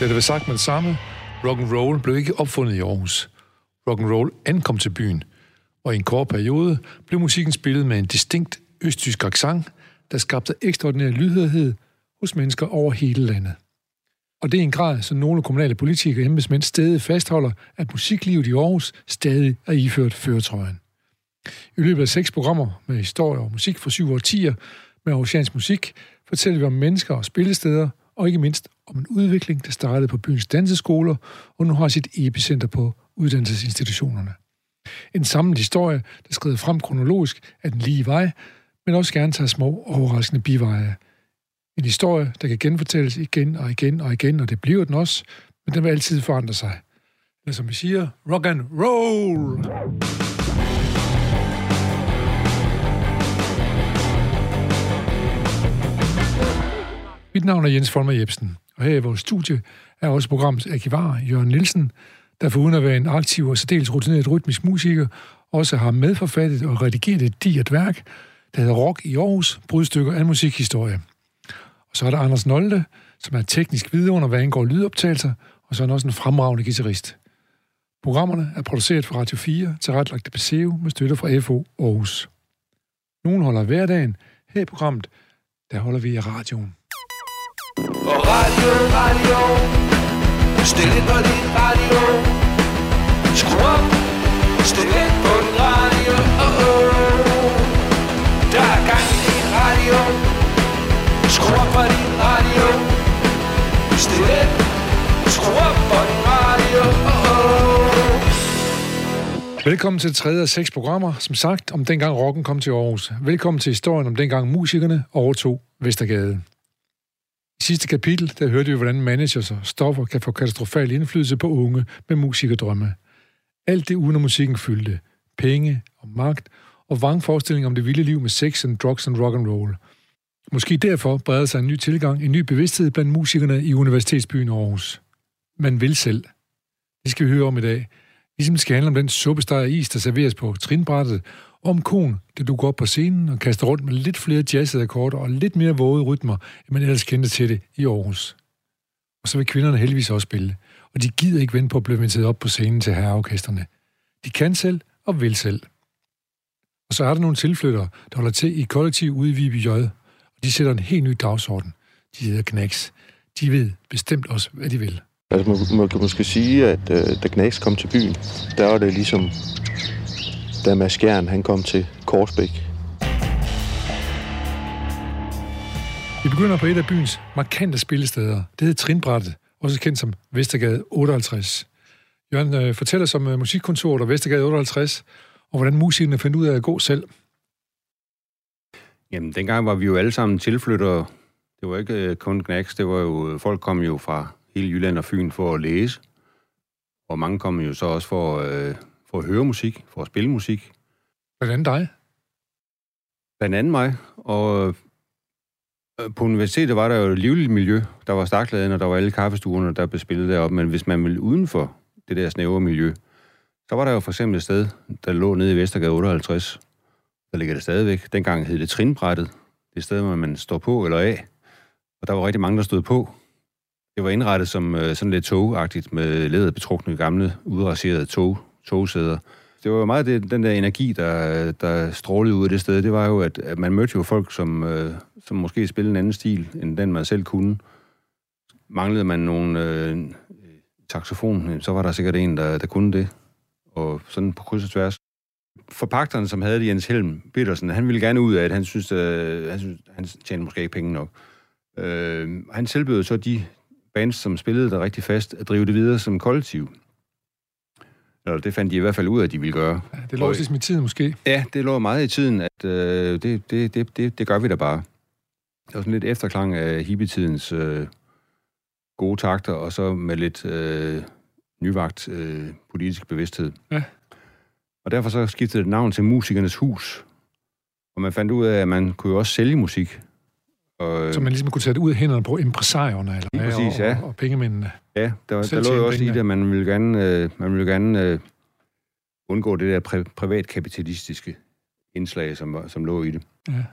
Det er det sagt med det samme. Rock and roll blev ikke opfundet i Aarhus. Rock and roll ankom til byen, og i en kort periode blev musikken spillet med en distinkt østtysk accent, der skabte ekstraordinær lydhørhed hos mennesker over hele landet. Og det er en grad, som nogle kommunale politikere og embedsmænd stadig fastholder, at musiklivet i Aarhus stadig er iført føretrøjen. I løbet af seks programmer med historie og musik fra syv årtier med aarhusiansk musik, fortæller vi om mennesker og spillesteder, og ikke mindst om en udvikling, der startede på byens danseskoler, og nu har sit epicenter på uddannelsesinstitutionerne. En samlet historie, der skrider frem kronologisk af den lige vej, men også gerne tager små overraskende biveje. En historie, der kan genfortælles igen og igen og igen, og det bliver den også, men den vil altid forandre sig. Eller som vi siger, rock and roll! Mit navn er Jens Folmer Jebsen, og her i vores studie er også programmets arkivar, Jørgen Nielsen, der foruden at være en aktiv og særdeles rutineret rytmisk musiker, også har medforfattet og redigeret et digert værk, der hedder Rock i Aarhus, brudstykker af musikhistorie. Og så er der Anders Nolde, som er teknisk vidunder, hvad angår lydoptagelser, og så er han også en fremragende guitarist. Programmerne er produceret for Radio 4 til retlagt PCU med støtte fra FO Aarhus. Nogen holder hverdagen. Her i programmet, der holder vi i radioen. Og radio, radio. Stil ind på din radio. Skru op. Stil ind på din radio. Oh, oh. Der er gang i din radio. Skru op på din radio. Stil ind Skru op på din radio. Oh, oh. Velkommen til tredje af seks programmer, som sagt, om dengang rocken kom til Aarhus. Velkommen til historien om dengang musikerne overtog Vestergade. I sidste kapitel, der hørte vi, hvordan managers og stoffer kan få katastrofal indflydelse på unge med musikerdrømme. Alt det uden musikken fyldte. Penge og magt og vrangforestillinger om det vilde liv med sex and drugs and rock and roll. Måske derfor breder sig en ny tilgang, en ny bevidsthed blandt musikerne i Universitetsbyen Aarhus. Man vil selv. Det skal vi høre om i dag. Ligesom det skal handle om den suppesteg af is, der serveres på trinbrættet, om kon, det du går op på scenen og kaster rundt med lidt flere jazzede akkorder og lidt mere våde rytmer, end man ellers kendte til det i Aarhus. Og så vil kvinderne heldigvis også spille, og de gider ikke vente på at blive inviteret op på scenen til herreorkesterne. De kan selv og vil selv. Og så er der nogle tilflyttere, der holder til i kollektiv ude i Viby J, og de sætter en helt ny dagsorden. De hedder Knacks. De ved bestemt også, hvad de vil. Altså, man, man kan måske sige, at øh, da Knacks kom til byen, der var det ligesom, da Mads Skjern, han kom til Korsbæk. Vi begynder på et af byens markante spillesteder. Det hedder Trinbrættet, også kendt som Vestergade 58. Jørgen, øh, fortæl os om øh, musikkontoret og Vestergade 58, og hvordan musikerne fandt ud af at gå selv. Jamen, dengang var vi jo alle sammen tilflyttere. Det var ikke øh, kun Knacks, det var jo, folk kom jo fra hele Jylland og Fyn for at læse. Og mange kom jo så også for, øh, for at høre musik, for at spille musik. Hvordan dig? Blandt andet mig. Og øh, på universitetet var der jo et livligt miljø. Der var staklæden, og der var alle kaffestuerne, der blev spillet deroppe. Men hvis man ville uden for det der snævre miljø, så var der jo for eksempel et sted, der lå nede i Vestergade 58. Der ligger det stadigvæk. Dengang hed det Trinbrættet. Det sted, hvor man står på eller af. Og der var rigtig mange, der stod på. Det var indrettet som øh, sådan lidt togagtigt med læderbetrukne gamle, udraserede tog, togsæder. Det var jo meget det, den der energi, der, der strålede ud af det sted. Det var jo, at, at man mødte jo folk, som, øh, som måske spillede en anden stil, end den man selv kunne. Manglede man nogen øh, taxofon, så var der sikkert en, der, der kunne det. Og sådan på kryds og tværs. Forpagteren, som havde det, Jens Helm Petersen, han ville gerne ud af, at han synes, øh, han, synes, han tjente måske ikke penge nok. Øh, han tilbød så de bands, som spillede der rigtig fast, at drive det videre som kollektiv. Eller det fandt de i hvert fald ud af, at de ville gøre. Ja, det lå også ligesom i tiden måske. Ja, det lå meget i tiden, at øh, det, det, det, det, det gør vi da bare. Det var sådan lidt efterklang af hippietidens øh, gode takter, og så med lidt øh, nyvagt øh, politisk bevidsthed. Ja. Og derfor så skiftede det navn til Musikernes Hus. Og man fandt ud af, at man kunne jo også sælge musik. Og, Så man ligesom kunne det ud af hænderne på impresarierne eller hvad, præcis, og, ja. og, og pengemændene. Ja, der, Selv der lå jo også i pengene. det, at man ville gerne, øh, man ville gerne øh, undgå det der pri- privatkapitalistiske indslag, som, som lå i det. Ja.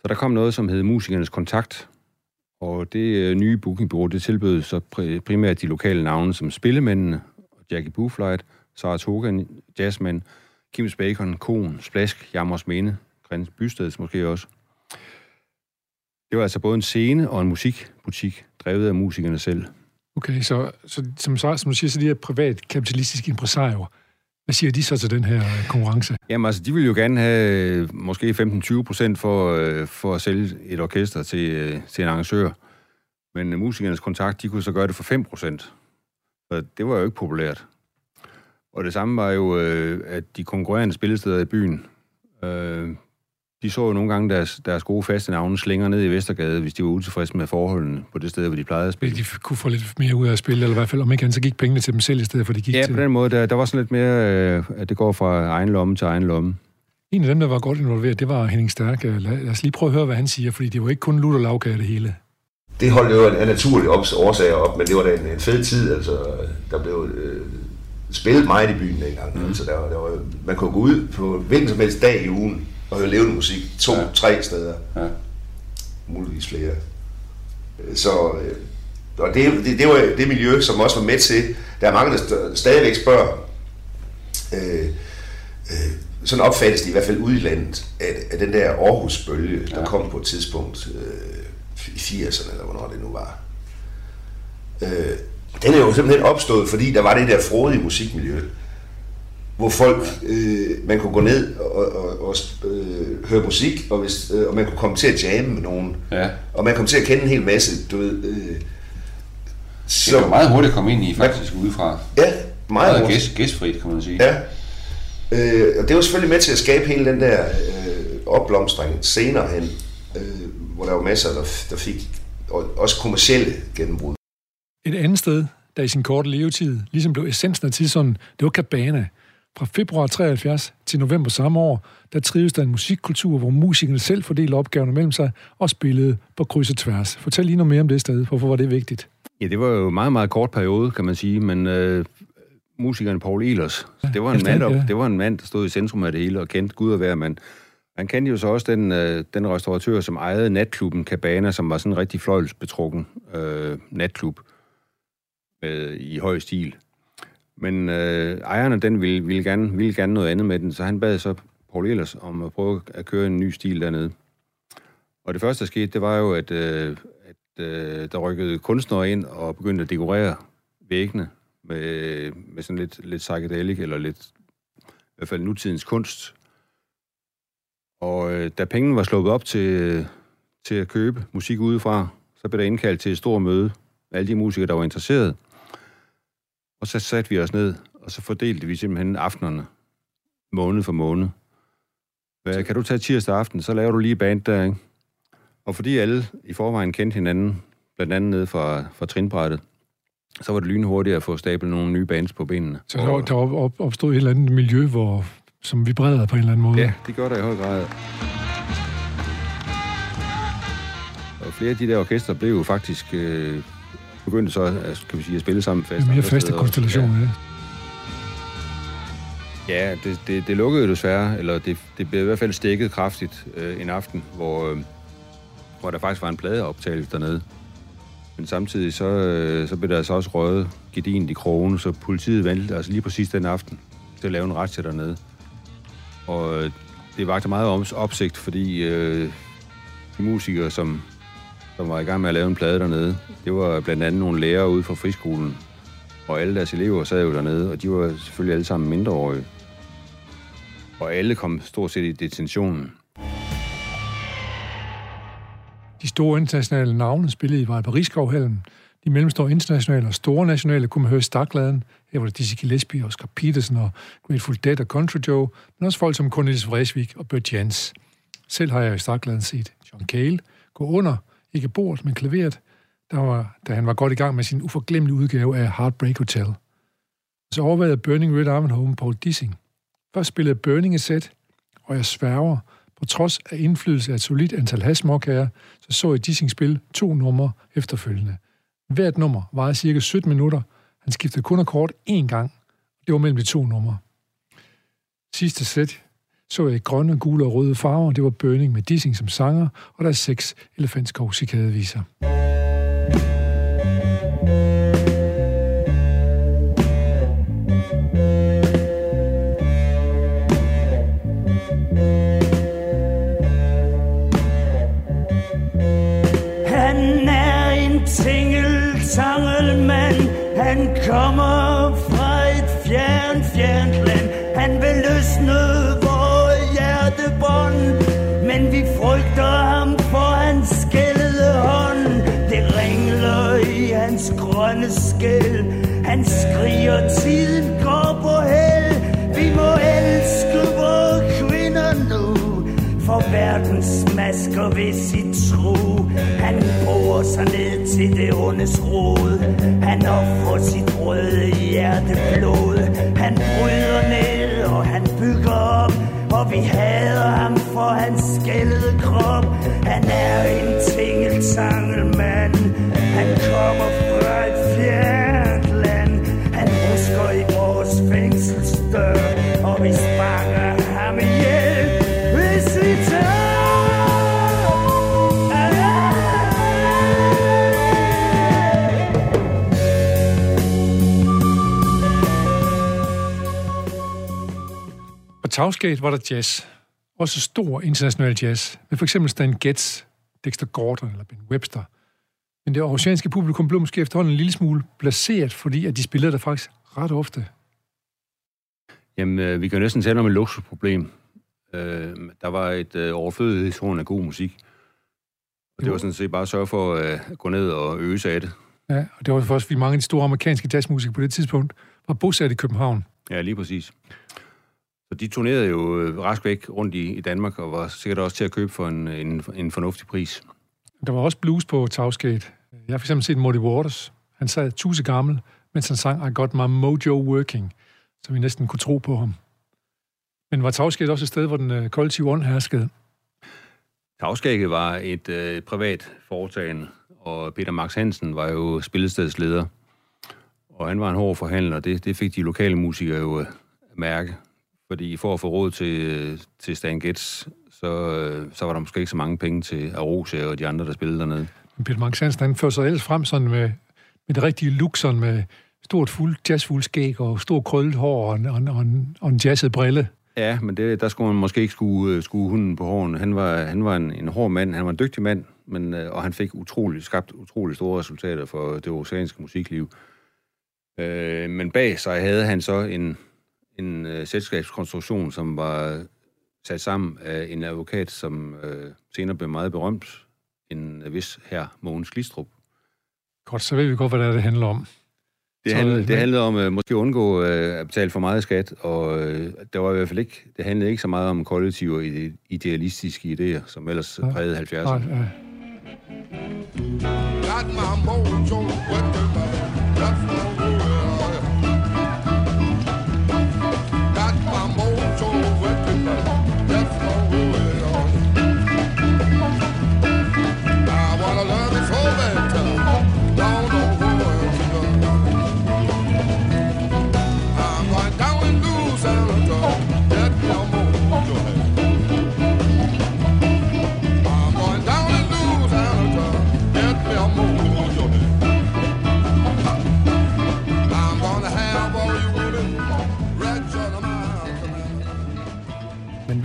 Så der kom noget, som hed Musikernes Kontakt, Og det øh, nye bookingbureau, det tilbød så pri- primært de lokale navne som Spillemændene, Jackie Booflight, Sarah Togan, Jasmine, Kim Bacon, Kon, Splask, Jammers Minde, Grins Bysteds måske også. Det var altså både en scene og en musikbutik, drevet af musikerne selv. Okay, så, så som, som du siger, så de her privat kapitalistiske impresarier, hvad siger de så til den her øh, konkurrence? Jamen altså, de vil jo gerne have øh, måske 15-20 procent for, øh, for at sælge et orkester til, til en arrangør. Men musikernes kontakt, de kunne så gøre det for 5 procent. Så det var jo ikke populært. Og det samme var jo, at de konkurrerende spillesteder i byen, de så jo nogle gange deres, deres gode faste navne slinger ned i Vestergade, hvis de var utilfredse med forholdene på det sted, hvor de plejede at spille. De kunne få lidt mere ud af at spille, eller i hvert fald, om ikke andet, så gik pengene til dem selv, i stedet for de gik Ja, til... på den måde, der, der var sådan lidt mere, øh, at det går fra egen lomme til egen lomme. En af dem, der var godt involveret, det var Henning Stærk. Lad, lad os lige prøve at høre, hvad han siger, fordi det var ikke kun lutter lavkage det hele. det holdt jo af naturlige årsager op, men det var da en, en fed tid, altså der blev øh, spillet meget i byen dengang, mm. altså der, var- der var, man kunne gå ud på hvilken som helst dag i ugen og høre levende musik, to, ja. tre steder, Ja. muligvis flere. Øh, Så, øh, og det, det, det var det miljø, som også var med til, der er mange, der st- stadigvæk spørger, øh, øh, sådan opfattes det i hvert fald ude i landet, at, at den der Aarhus-bølge, der Ja. kom på et tidspunkt øh, i 80'erne, eller hvornår det nu var, øh, den er jo simpelthen opstået, fordi der var det der frodige musikmiljø, hvor folk, øh, man kunne gå ned og, og, og øh, høre musik, og, hvis, øh, og man kunne komme til at jamme med nogen, Ja. og man kom til at kende en hel masse, du ved, øh, Det var meget hurtigt at komme ind i, faktisk, udefra. Ja, meget Meget hurtigt. gæst, gæstfrit, kan man sige. Ja. Øh, og det var selvfølgelig med til at skabe hele den der øh, opblomstring senere hen, øh, hvor der var masser, der, der fik og, også kommercielle gennembrud. Et andet sted, der i sin korte levetid ligesom blev essensen af tidsånden, det var Cabana. Fra februar 73 til november samme år, der trives der en musikkultur, hvor musikerne selv fordeler opgaverne mellem sig og spillede på kryds og tværs. Fortæl lige noget mere om det sted. Hvorfor var det vigtigt? Ja, det var jo en meget, meget kort periode, kan man sige, men øh, musikeren Paul Ehlers, ja, det, var en mand, ja. det var en mand, der stod i centrum af det hele og kendte Gud og hver mand. Han kendte jo så også den, øh, den restauratør, som ejede natklubben Cabana, som var sådan en rigtig fløjlsbetrukken øh, natklub med, i høj stil. Men øh, ejerne, den ville, ville, gerne, ville gerne noget andet med den, så han bad så Paul Ehlers om at prøve at køre en ny stil dernede. Og det første, der skete, det var jo, at, øh, at øh, der rykkede kunstnere ind og begyndte at dekorere væggene med, med sådan lidt, lidt psychedelic, eller lidt, i hvert fald nutidens kunst. Og øh, da pengene var sluppet op til, til at købe musik udefra, så blev der indkaldt til et stort møde med alle de musikere, der var interesseret. Og så satte vi os ned, og så fordelte vi simpelthen aftenerne, måned for måned. Hvad, kan du tage tirsdag aften, så laver du lige band der, ikke? Og fordi alle i forvejen kendte hinanden, blandt andet nede fra, fra trinbrættet, så var det lynhurtigt at få stablet nogle nye bands på benene. Så der, der op- op- opstod et eller andet miljø, hvor, som vibrerede på en eller anden måde. Ja, det gør der i høj grad. Og flere af de der orkester blev jo faktisk øh, begyndte så at, skal vi sige, at spille sammen fast. Med mere andre faste konstellationer. Ja. Ja, det, det, det lukkede jo desværre, eller det, det blev i hvert fald stikket kraftigt øh, en aften, hvor, øh, hvor der faktisk var en pladeoptagelse dernede. Men samtidig så, øh, så blev der altså også røget gedint i krogen, så politiet valgte altså lige præcis den aften til at lave en retssæt dernede. Og øh, det vagte meget om, opsigt, fordi øh, de musikere, som, som var i gang med at lave en plade dernede, det var blandt andet nogle lærere ude fra friskolen, og alle deres elever sad jo dernede, og de var selvfølgelig alle sammen mindreårige. Og alle kom stort set i detentionen. De store internationale navne spillede i Vejle De mellemstore internationale og store nationale kunne man høre i Stakladen. Her var der Dizzy Gillespie, Oscar Peterson og Grateful Dead og Country Joe, men også folk som Cornelis Vreeswijk og Bert Jans. Selv har jeg i Stakladen set John Cale gå under, ikke bordet, men klaveret, der var, da han var godt i gang med sin uforglemmelige udgave af Heartbreak Hotel. Så overvejede Burning Red Home Paul Dissing. Først spillede Burning et sæt, og jeg sværger, på trods af indflydelse af et solidt antal hasmokkager, så så jeg Dissing spille to numre efterfølgende. Hvert nummer varede cirka 17 minutter. Han skiftede kun akkord én gang. Det var mellem de to numre. Sidste sæt så jeg grønne, gule og røde farver. Det var Burning med Dissing som sanger, og der er seks elefantskov cikadeviser. Han er en tingeltangelmand, han kommer fra et fjern, fjernt land. Han vil løsne hjertebånd Men vi frygter ham for hans skældede hånd Det ringler i hans grønne skæld Han skriger, tiden går på hel Vi må elske vores kvinder nu for verdens masker ved sit tro. Han bruger sig ned til det ondes rod. Han offrer sit røde hjerteblod. Han bryder ned, og han og vi hader ham for hans skældede krop. Han er en tingeltangelmand. Han kommer fra et fjern På Tavsgate var der jazz. Også stor international jazz. Med for eksempel Stan Getz, Dexter Gordon eller Ben Webster. Men det oceanske publikum blev måske efterhånden en lille smule placeret, fordi at de spillede der faktisk ret ofte. Jamen, øh, vi kan jo næsten tale om et luksusproblem. Øh, der var et øh, overflødighedshorn af god musik. Og det var sådan set bare at sørge for øh, at gå ned og øge sig af det. Ja, og det var for os, fordi mange af de store amerikanske jazzmusikere på det tidspunkt var bosat i København. Ja, lige præcis. Så de turnerede jo øh, rask væk rundt i, i Danmark, og var sikkert også til at købe for en, en, en fornuftig pris. Der var også blues på Tavsgate. Jeg har eksempel set Muddy Waters. Han sad tusind gammel, mens han sang I Got My Mojo Working, så vi næsten kunne tro på ham. Men var Tavsgate også et sted, hvor den øh, kollektive ånd herskede? Tagskægget var et øh, privat foretagende, og Peter Max Hansen var jo spillestedsleder. Og han var en hård forhandler, det, det fik de lokale musikere jo øh, at mærke. Fordi for at få råd til, øh, til Stan Getz, så, øh, så var der måske ikke så mange penge til Arosa og de andre, der spillede dernede. Peter Max Hansen, han førte sig ellers frem sådan med, med det rigtige look, sådan med stort fuld, jazzfuld skæg og stor krøllet hår og og og og en jazzet brille. Ja, men det, der skulle man måske ikke skue, skue hunden på hårene. Han var, han var en, en hård mand, han var en dygtig mand, men, øh, og han fik utrolig, skabt utrolig store resultater for det oceanske musikliv. Øh, men bag sig havde han så en, en øh, selskabskonstruktion, som var sat sammen af en advokat, som øh, senere blev meget berømt, en vis her Mogens Glistrup. Godt, så ved vi godt, hvad det er, det handler om. Det, Så, handlede, øh, det handlede om øh, måske at undgå øh, at betale for meget skat, og øh, der var i hvert fald ikke, det handlede ikke så meget om kollektive og ide- idealistiske idéer, som ellers Nej. prægede 70'erne. Nej, ja. Got my mojo working, that's my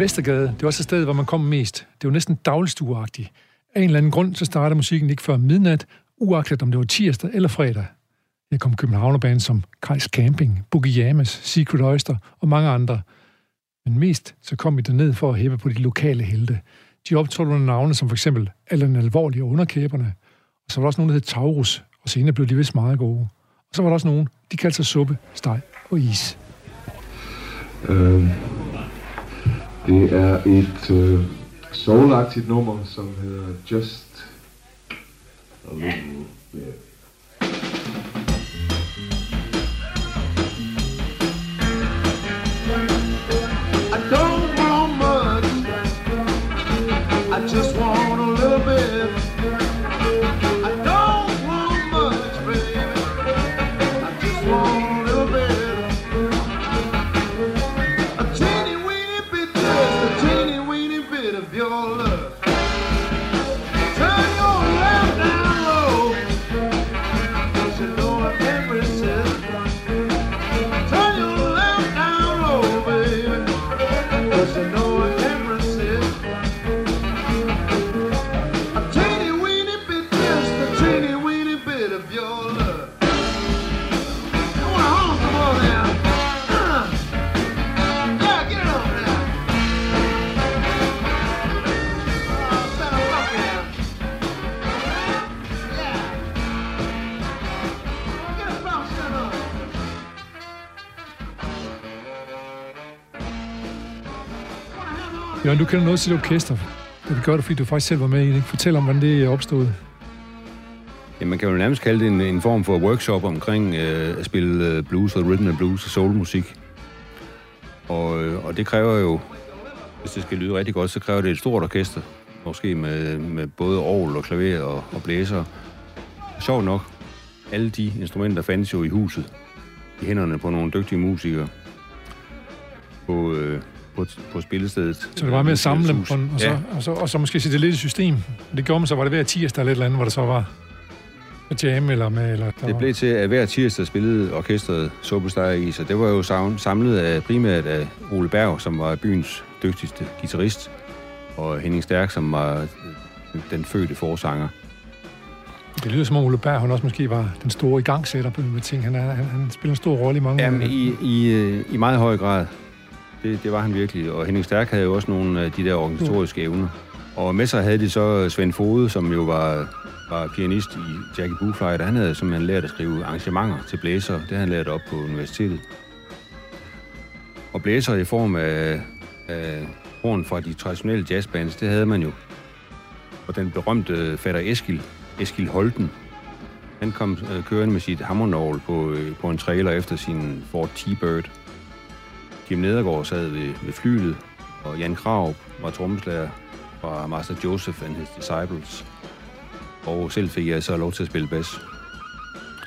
Vestergade, det var også et sted, hvor man kom mest. Det var næsten dagligstueagtigt. Af en eller anden grund, så startede musikken ikke før midnat, uagtet om det var tirsdag eller fredag. Jeg kom Københavnerband som Kajs Camping, Boogie James, Secret Oyster og mange andre. Men mest så kom vi derned for at hæppe på de lokale helte. De optog nogle navne som for eksempel Allan Alvorlig og Underkæberne. Og så var der også nogen, der hed Taurus, og senere blev de vist meget gode. Og så var der også nogen, de kaldte sig suppe, steg og is. Øh, det er et øh, soulagtigt nummer, som hedder Just a Little Bit. Jørgen, du kender noget til det orkester. Det gør du, fordi du faktisk selv var med i det. Fortæl om, hvordan det opstod. Ja, man kan jo nærmest kalde det en, en form for workshop omkring øh, at spille øh, blues og rhythm and blues og soulmusik. Og, øh, og det kræver jo, hvis det skal lyde rigtig godt, så kræver det et stort orkester. Måske med, med både orgel og klaver og, og blæser. Sjovt nok, alle de instrumenter fandtes jo i huset. I hænderne på nogle dygtige musikere. På, øh, på, på spillestedet. Så det var med at samle dem, Hus. og, og, så, Ja, og, så, og så måske sætte det lidt i system. Det gjorde man så, var det hver tirsdag eller et eller andet, hvor der så var med jam eller med... Eller, Det blev til, at hver tirsdag spillede orkestret Superstar i, så det var jo samlet af primært af Ole Berg, som var byens dygtigste guitarist, og Henning Stærk, som var den fødte forsanger. Det lyder som om Ole Berg, han også måske var den store igangsætter på med ting. Han, er, han, han spiller en stor rolle i mange... Jamen, i, i, øh, i meget høj grad. Det, det var han virkelig. Og Henning Stærk havde jo også nogle af de der organisatoriske evner. Og med sig havde de så Svend Fode, som jo var, var pianist i Jackie Booflight. Han havde simpelthen lært at skrive arrangementer til blæser. Det havde han lært op på universitetet. Og blæser i form af, af horn fra de traditionelle jazzbands, det havde man jo. Og den berømte fatter Eskil, Eskil Holten, han kom øh, kørende med sit hammernål på, øh, på en trailer efter sin Ford T-Bird. Kim Nedergaard sad ved, ved flyet, og Jan Krav var trommeslager fra Master Joseph and His Disciples. Og selv fik jeg så lov til at spille bas.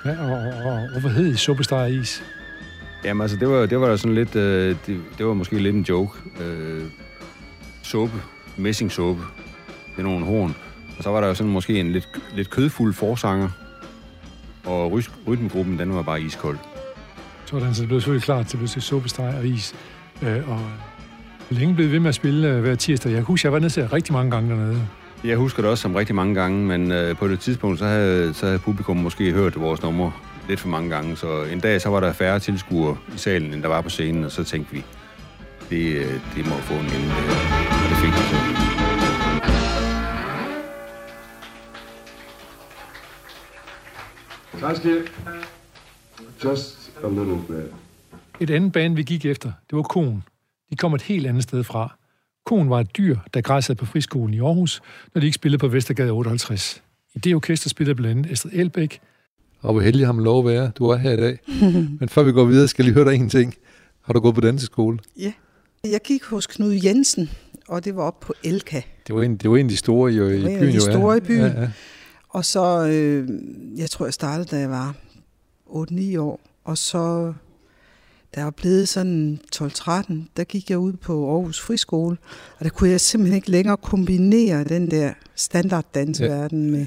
Ja, og, og, og, hvad hed Superstar Is? Jamen altså, det var, det var da sådan lidt, øh, det, det var måske lidt en joke. Øh, suppe, messingsuppe, med nogle horn. Og så var der jo sådan måske en lidt, lidt kødfuld forsanger. Og ry- rytmegruppen, den var bare iskold. Sådan, så det blev selvfølgelig klart, det blev til Superstar og Is. Øh, og længe blev I ved med at spille øh, hver tirsdag? Jeg kan huske, jeg var nede til rigtig mange gange dernede. Jeg husker det også som rigtig mange gange, men øh, på det tidspunkt, så havde, så havde publikum måske hørt vores nummer lidt for mange gange. Så en dag, så var der færre tilskuere i salen, end der var på scenen, og så tænkte vi, det, øh, det må få en ende. det her. Og det fik det så. Kanskje just a little bit. Et andet band, vi gik efter, det var Koen. De kom et helt andet sted fra. Koen var et dyr, der græssede på friskolen i Aarhus, når de ikke spillede på Vestergade 58. I det orkester spillede blandt andet Estrid Elbæk, Og hvor heldig har man lov at være. Du er her i dag. Men før vi går videre, skal jeg lige høre dig en ting. Har du gået på danseskole? Ja. Jeg gik hos Knud Jensen, og det var op på Elka. Det var en, det var en af de store i, i var en af byen. de jo, store i byen. Ja, ja. Og så, øh, jeg tror, jeg startede, da jeg var 8-9 år. Og så, da jeg var blevet sådan 12-13, der gik jeg ud på Aarhus Friskole. Og der kunne jeg simpelthen ikke længere kombinere den der standarddansverden med,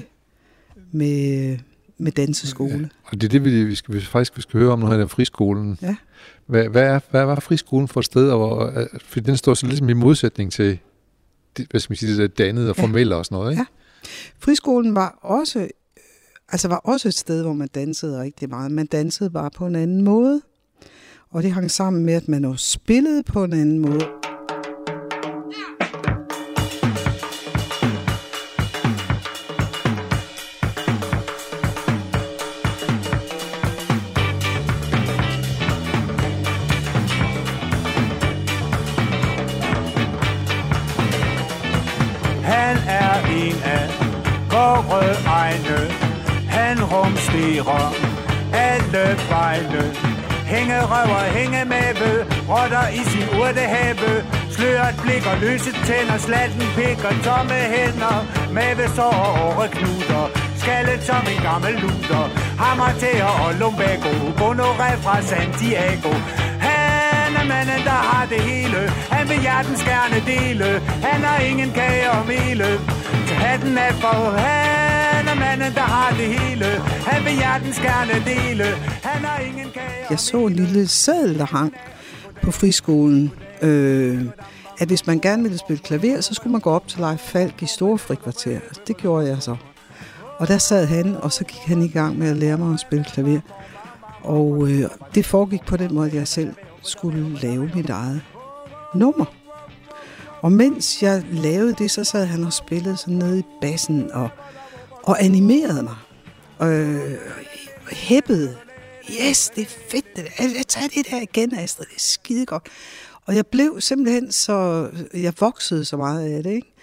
med, med danseskole. Og det er det, vi, vi, skal, vi faktisk vi skal høre om, når det er friskolen. Ja. Hvad, hvad, er, hvad var friskolen for et sted? Og, øh, for den står så ligesom i modsætning til det, hvad skal man sige, det der dannede og Ja. formelle og sådan noget, ikke? Ja. Friskolen var også, altså var også et sted, hvor man dansede rigtig meget. Man dansede bare på en anden måde. Og det hang sammen med, at man også spillede på en anden måde. Vejle Hænge røver, hænge hængemæbe, rotter i sin urtehæbe. Sløret blik og løse tænder, slatten pik og tomme hænder. Mavesår og åreknuder, skaldet som en gammel luder. Hammertæer og lumbago, gonoré fra Santiago. Han er manden, der har det hele. Han vil hjertens gerne dele. Han har ingen kage og mele. Så hatten er for han manden, der har det hele. Han vil hjertens gerne dele. Han har ingen kage Jeg så en lille seddel, der hang på friskolen. Øh, at hvis man gerne ville spille klaver, så skulle man gå op til Leif Falk i Store Frikvarter. Det gjorde jeg så. Og der sad han, og så gik han i gang med at lære mig at spille klaver. Og øh, det foregik på den måde, at jeg selv skulle lave mit eget nummer. Og mens jeg lavede det, så sad han og spillede sådan nede i bassen og, og animerede mig. Øh, hæppede. Yes, det er fedt. Det der. Jeg tager det der igen, Astrid. Det er skide godt. Og jeg blev simpelthen så, jeg voksede så meget af det, ikke?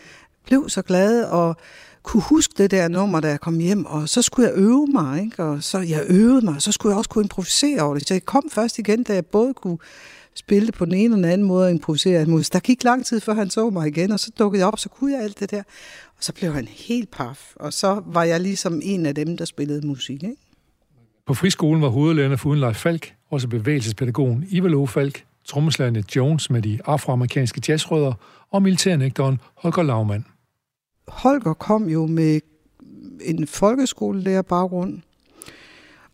Blev så glad og kunne huske det der nummer, da jeg kom hjem, og så skulle jeg øve mig, ikke? Og så jeg øvede mig, og så skulle jeg også kunne improvisere over det. Så jeg kom først igen, da jeg både kunne spille det på den ene eller den anden måde og improvisere. Men Der gik lang tid, før han så mig igen, og så dukkede jeg op, og så kunne jeg alt det der. Og så blev han helt paf, og så var jeg ligesom en af dem, der spillede musik, ikke? På friskolen var hovedlærerne for Leif Falk, også bevægelsespædagogen Ivalo Falk, trommeslagerne Jones med de afroamerikanske jazzrødder og militærnægteren Holger Laumann. Holger kom jo med en folkeskolelærer baggrund,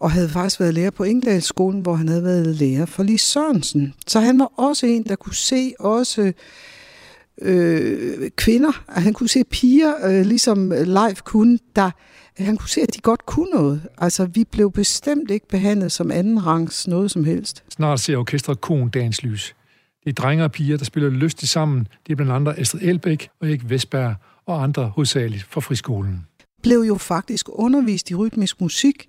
og havde faktisk været lærer på Engdalsskolen, hvor han havde været lærer for Lis Sørensen. Så han var også en, der kunne se også øh, kvinder, at han kunne se piger, øh, ligesom live kunne, der han kunne se, at de godt kunne noget. Altså, vi blev bestemt ikke behandlet som anden rangs noget som helst. Snart ser orkestret Kon dagens lys. Det er drenge og piger, der spiller lystigt sammen. Det er blandt andre Astrid Elbæk og Erik Vestberg og andre hovedsageligt fra friskolen. Blev jo faktisk undervist i rytmisk musik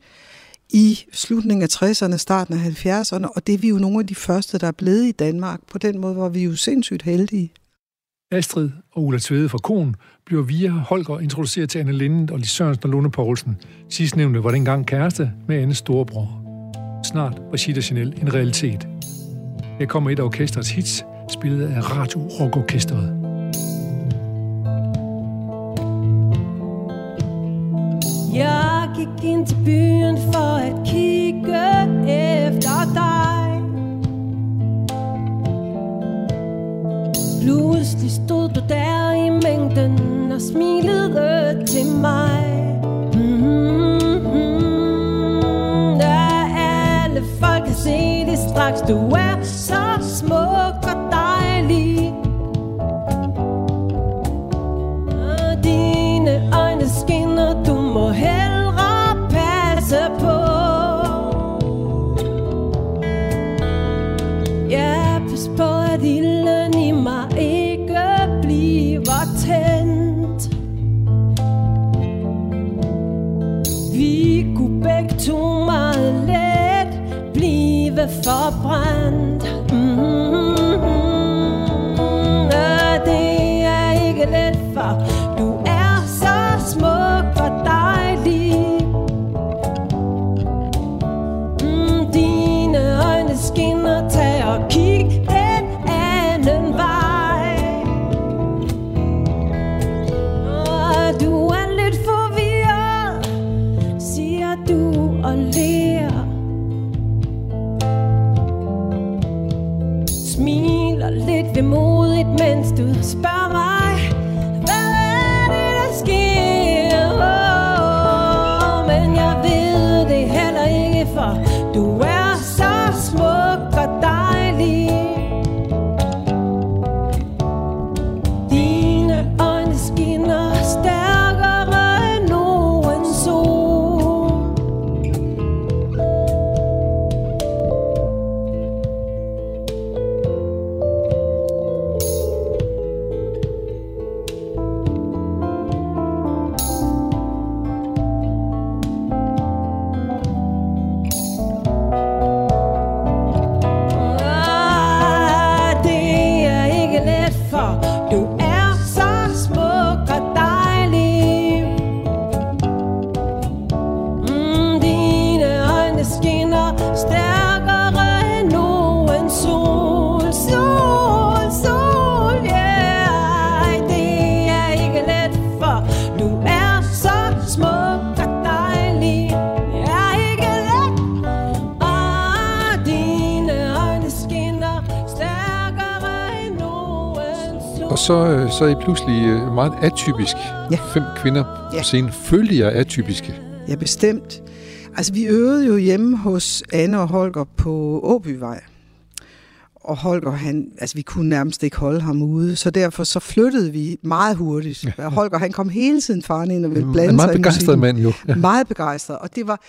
i slutningen af 60'erne, starten af 70'erne, og det er vi jo nogle af de første, der er blevet i Danmark. På den måde var vi jo sindssygt heldige. Astrid og Ulla Tvede fra Kon bliver via Holger introduceret til Anne Lindet og Lis Sørensen og Lone Poulsen. Sidstnævnte var dengang kæreste med Annes storebror. Snart var Chita Chanel en realitet. Her kommer et af orkestrets hits, spillet af Radio Rock Orkestret. Jeg gik ind til byen for at kigge efter dig. Pludselig stod du der i mængden og smilede til mig. Mm-hmm. Alle folk kan se det straks. Du er så forbrændt så, så er I pludselig øh, meget atypisk. Ja. Fem kvinder Ja. på scenen. Følte jeg atypiske? Ja, bestemt. Altså, vi øvede jo hjemme hos Anne og Holger på Åbyvej. Og Holger, han, altså vi kunne nærmest ikke holde ham ude, så derfor så flyttede vi meget hurtigt. Ja. Holger, han kom hele tiden faren ind og ville En blande meget sig i begejstret musikken. mand jo. Ja. Meget begejstret, og det var,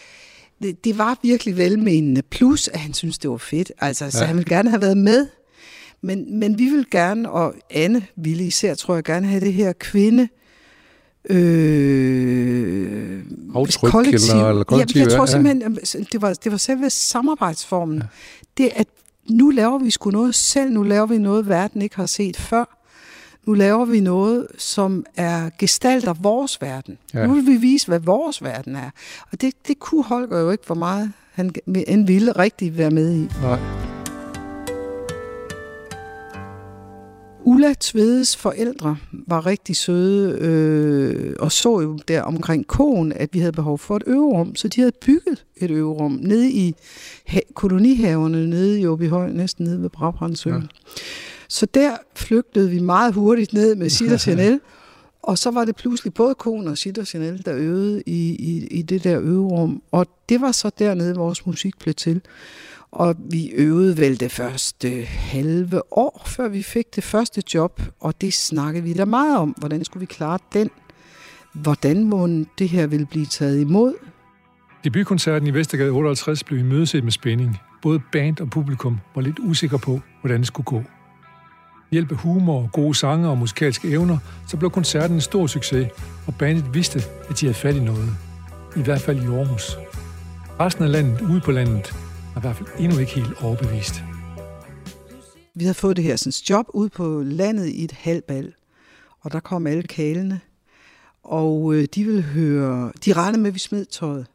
det, det var virkelig velmenende. Plus, at han synes det var fedt. Altså, så Ja. han ville gerne have været med. Men, men vi vil gerne, og Anne ville især, tror jeg, gerne have det her kvinde øh, Aftryk eller- eller kollektiv, Jamen, jeg tror ja, ja. simpelthen, det var, det var selve samarbejdsformen. Ja. Det, at nu laver vi sgu noget selv, nu laver vi noget, verden ikke har set før. Nu laver vi noget, som er gestalter vores verden. Ja. Ja. Nu vil vi vise, hvad vores verden er. Og det, det kunne Holger jo ikke for meget. Han en ville rigtig være med i. Nej. Ulla Tvedes forældre var rigtig søde øh, og så jo der omkring kogen, at vi havde behov for et øverum. Så de havde bygget et øverum nede i ha- kolonihaverne nede i Åbyhøj, næsten nede ved Brabrandsøen. Ja. Så der flygtede vi meget hurtigt ned med Sitter Chanel, og så var det pludselig både konen og Sitter Chanel, der øvede i, i, i det der øverum. Og det var så dernede, vores musik blev til. Og vi øvede vel det første halve år, før vi fik det første job, og det snakkede vi da meget om. Hvordan skulle vi klare den? Hvordan må det her ville blive taget imod? Debutkoncerten i Vestergade 58 blev imødeset med spænding. Både band og publikum var lidt usikre på, hvordan det skulle gå. Hjælp af humor, gode sange og musikalske evner, så blev koncerten en stor succes, og bandet vidste, at de havde fat i noget. I hvert fald i Aarhus. Resten af landet, ude på landet, var i hvert fald endnu ikke helt overbevist. Vi havde fået det her sådan, job ud på landet i et halvbal, og der kom alle kalene, og øh, de ville høre, de regnede med, at vi smed tøjet.